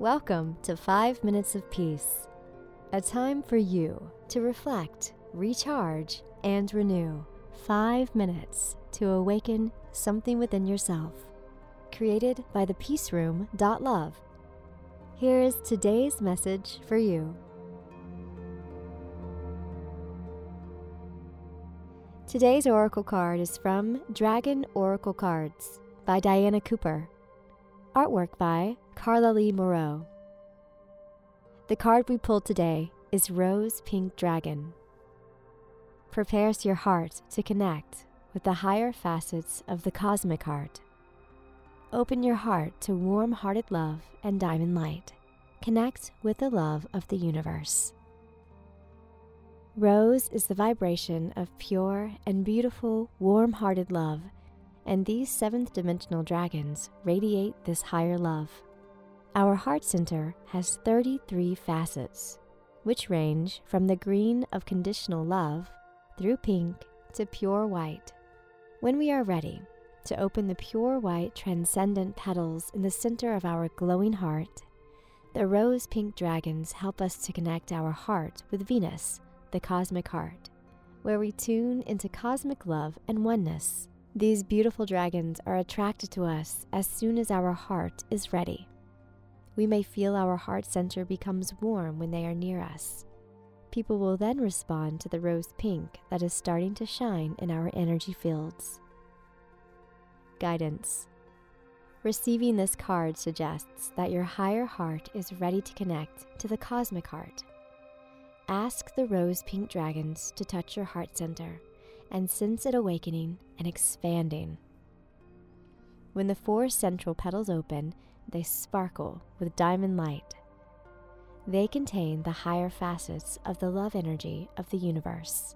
Welcome to 5 Minutes of Peace, a time for you to reflect, recharge, and renew. 5 minutes to awaken something within yourself. Created by the Peace Room. Love. Here is today's message for you. Today's Oracle card is from Dragon Oracle Cards by Diana Cooper. Artwork by Carla Lee Moreau. The card we pulled today is Rose Pink Dragon. Prepares your heart to connect with the higher facets of the cosmic heart. Open your heart to warm hearted love and diamond light. Connect with the love of the universe. Rose is the vibration of pure and beautiful, warm hearted love, and these seventh dimensional dragons radiate this higher love. Our heart center has 33 facets, which range from the green of conditional love through pink to pure white. When we are ready to open the pure white transcendent petals in the center of our glowing heart, the rose pink dragons help us to connect our heart with Venus the cosmic heart, where we tune into cosmic love and oneness. These beautiful dragons are attracted to us as soon as our heart is ready. We may feel our heart center becomes warm when they are near us. People will then respond to the rose pink that is starting to shine in our energy fields. Guidance Receiving this card suggests that your higher heart is ready to connect to the cosmic heart Ask the rose pink dragons to touch your heart center and sense it awakening and expanding. When the four central petals open, they sparkle with diamond light. They contain the higher facets of the love energy of the universe.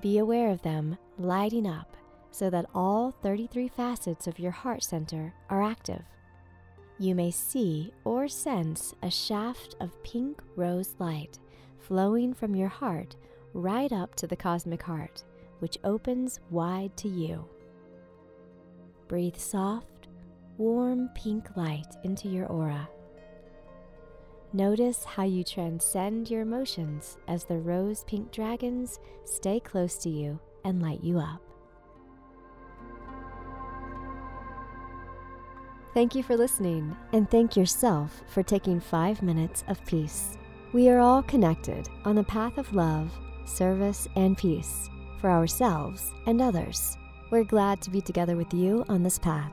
Be aware of them lighting up so that all 33 facets of your heart center are active you may see or sense a shaft of pink rose light flowing from your heart right up to the cosmic heart, which opens wide to you. Breathe soft, warm pink light into your aura. Notice how you transcend your emotions as the rose pink dragons stay close to you and light you up. Thank you for listening, and thank yourself for taking five minutes of peace. We are all connected on the path of love, service, and peace for ourselves and others. We're glad to be together with you on this path.